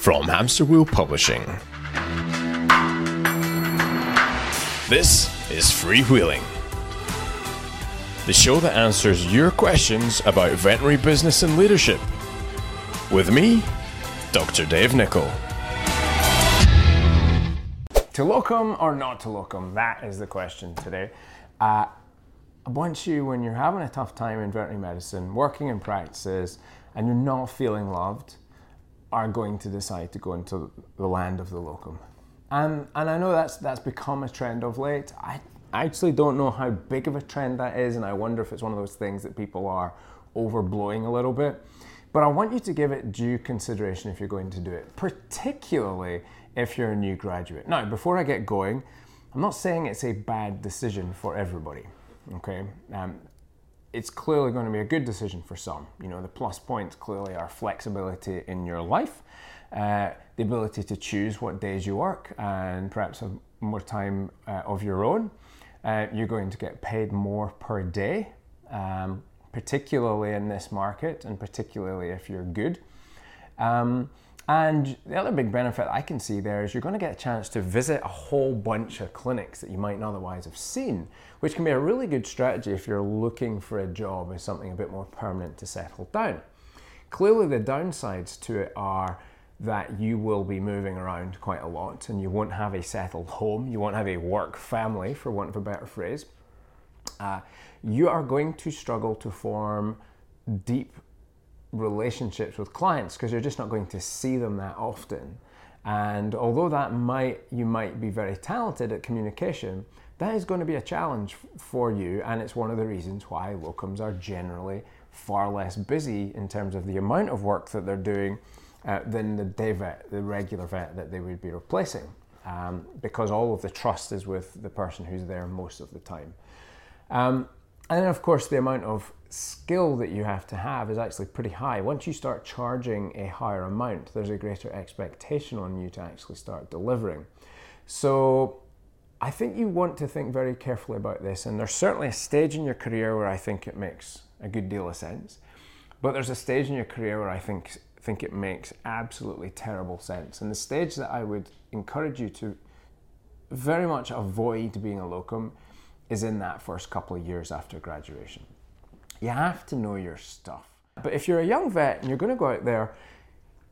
from Hamster Wheel Publishing. This is Freewheelin', the show that answers your questions about veterinary business and leadership. With me, Dr. Dave Nicol. To locum or not to locum? That is the question today. Uh, once you, when you're having a tough time in veterinary medicine, working in practices, and you're not feeling loved, are going to decide to go into the land of the locum. And, and I know that's, that's become a trend of late. I actually don't know how big of a trend that is, and I wonder if it's one of those things that people are overblowing a little bit. But I want you to give it due consideration if you're going to do it, particularly if you're a new graduate. Now, before I get going, I'm not saying it's a bad decision for everybody. Okay, um, it's clearly going to be a good decision for some. You know, the plus points clearly are flexibility in your life, uh, the ability to choose what days you work, and perhaps have more time uh, of your own. Uh, you're going to get paid more per day, um, particularly in this market, and particularly if you're good. Um, and the other big benefit I can see there is you're going to get a chance to visit a whole bunch of clinics that you might not otherwise have seen, which can be a really good strategy if you're looking for a job as something a bit more permanent to settle down. Clearly, the downsides to it are that you will be moving around quite a lot and you won't have a settled home, you won't have a work family, for want of a better phrase. Uh, you are going to struggle to form deep relationships with clients because you're just not going to see them that often. And although that might you might be very talented at communication, that is going to be a challenge for you, and it's one of the reasons why locums are generally far less busy in terms of the amount of work that they're doing uh, than the day vet, the regular vet that they would be replacing, um, because all of the trust is with the person who's there most of the time. Um, and then, of course, the amount of skill that you have to have is actually pretty high. Once you start charging a higher amount, there's a greater expectation on you to actually start delivering. So I think you want to think very carefully about this. And there's certainly a stage in your career where I think it makes a good deal of sense. But there's a stage in your career where I think think it makes absolutely terrible sense. And the stage that I would encourage you to very much avoid being a locum is in that first couple of years after graduation. You have to know your stuff. But if you're a young vet and you're going to go out there,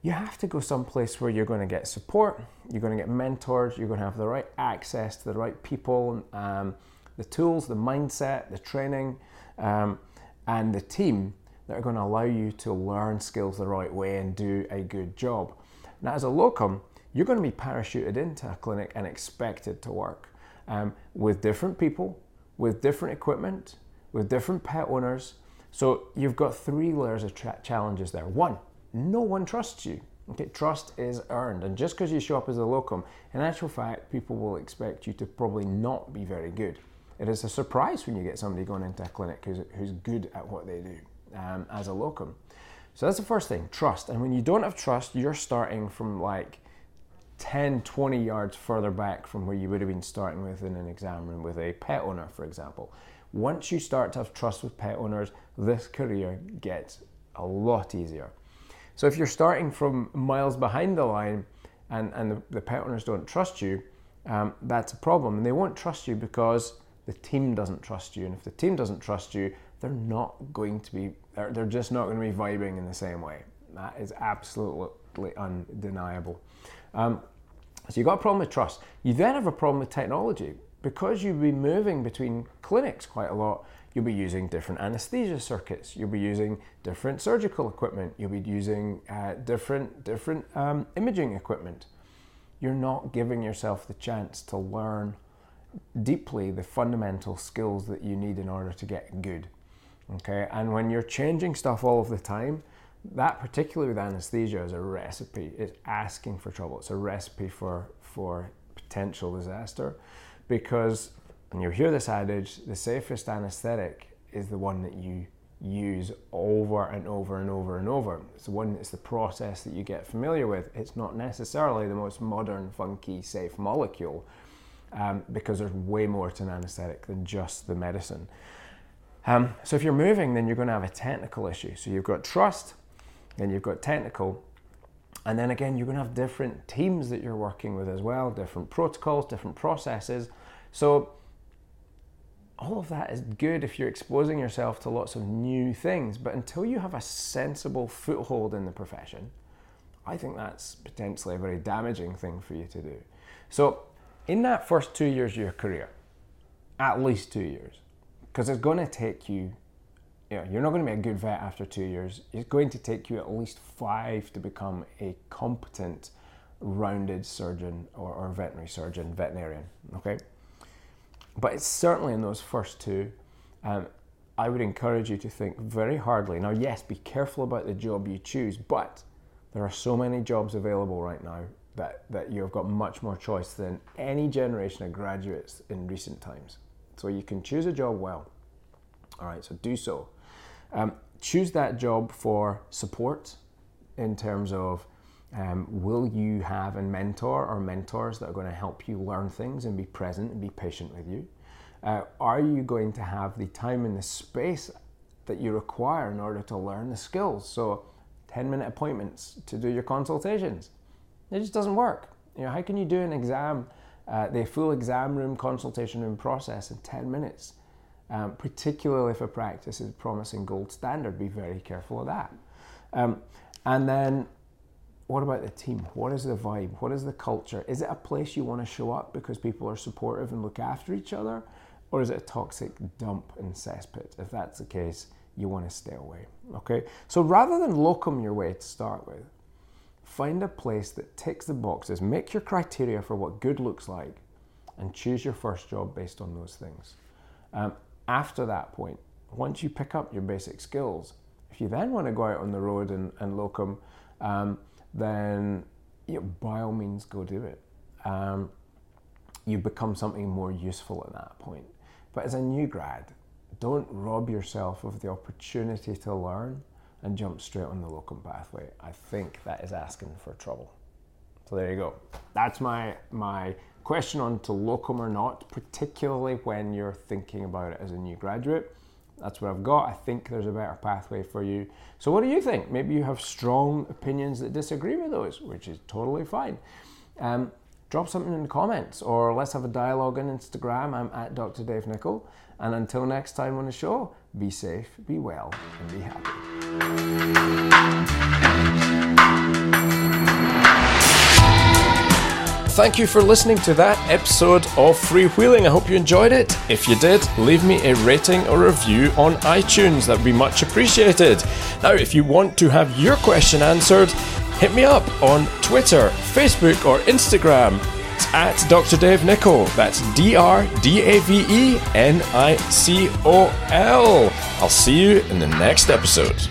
you have to go someplace where you're going to get support, you're going to get mentors, you're going to have the right access to the right people, um, the tools, the mindset, the training, um, and the team that are going to allow you to learn skills the right way and do a good job. Now, as a locum, you're going to be parachuted into a clinic and expected to work um, with different people, with different equipment, with different pet owners. So you've got three layers of tra- challenges there. One, no one trusts you. Okay, trust is earned, and just because you show up as a locum, in actual fact, people will expect you to probably not be very good. It is a surprise when you get somebody going into a clinic who's, who's good at what they do um, as a locum. So that's the first thing, trust. And when you don't have trust, you're starting from like 10, 20 yards further back from where you would have been starting with in an exam room with a pet owner, for example. Once you start to have trust with pet owners, this career gets a lot easier. So if you're starting from miles behind the line and, and the, the pet owners don't trust you, um, that's a problem. And they won't trust you because the team doesn't trust you. And if the team doesn't trust you, they're not going to be, they're, they're just not going to be vibing in the same way. That is absolutely undeniable. Um, so you've got a problem with trust. You then have a problem with technology because you'll be moving between clinics quite a lot, you'll be using different anesthesia circuits, you'll be using different surgical equipment, you'll be using uh, different, different um, imaging equipment. You're not giving yourself the chance to learn deeply the fundamental skills that you need in order to get good. Okay, and when you're changing stuff all of the time, that particularly with anesthesia is a recipe. It's asking for trouble. It's a recipe for for potential disaster because, and you'll hear this adage, the safest anesthetic is the one that you use over and over and over and over. It's the one, it's the process that you get familiar with. It's not necessarily the most modern, funky, safe molecule um, because there's way more to an anesthetic than just the medicine. Um, so if you're moving, then you're going to have a technical issue. So you've got trust, then you've got technical, And then again, you're going to have different teams that you're working with as well, different protocols, different processes. So, all of that is good if you're exposing yourself to lots of new things. But until you have a sensible foothold in the profession, I think that's potentially a very damaging thing for you to do. So, in that first two years of your career, at least two years, because it's going to take you you know, you're not going to be a good vet after two years. It's going to take you at least five to become a competent, rounded surgeon or, or veterinary surgeon, veterinarian. Okay, but it's certainly in those first two. Um, I would encourage you to think very hardly. Now, yes, be careful about the job you choose, but there are so many jobs available right now that, that you've got much more choice than any generation of graduates in recent times. So you can choose a job well. All right, so do so. Um, choose that job for support in terms of um, will you have a mentor or mentors that are going to help you learn things and be present and be patient with you? Uh, are you going to have the time and the space that you require in order to learn the skills? So, 10 minute appointments to do your consultations. It just doesn't work. You know, how can you do an exam, uh, the full exam room consultation room process in 10 minutes? Um, particularly if a practice is promising gold standard, be very careful of that. Um, and then, what about the team? What is the vibe? What is the culture? Is it a place you want to show up because people are supportive and look after each other? Or is it a toxic dump and cesspit? If that's the case, you want to stay away. Okay? So rather than locum your way to start with, find a place that ticks the boxes, make your criteria for what good looks like, and choose your first job based on those things. Um, after that point, once you pick up your basic skills, if you then want to go out on the road and, and locum, um, then you know, by all means go do it. Um, you become something more useful at that point. But as a new grad, don't rob yourself of the opportunity to learn and jump straight on the locum pathway. I think that is asking for trouble. So there you go. That's my my question on to locum or not, particularly when you're thinking about it as a new graduate. That's what I've got. I think there's a better pathway for you. So, what do you think? Maybe you have strong opinions that disagree with those, which is totally fine. Um, drop something in the comments or let's have a dialogue on Instagram. I'm at Dr. Dave Nicol. And until next time on the show, be safe, be well, and be happy. Thank you for listening to that episode of Freewheelin'. I hope you enjoyed it. If you did, leave me a rating or review on iTunes. That would be much appreciated. Now, if you want to have your question answered, hit me up on Twitter, Facebook, or Instagram. It's at Dr. Dave Nicol. That's D R D A V E N I C O L. I'll see you in the next episode.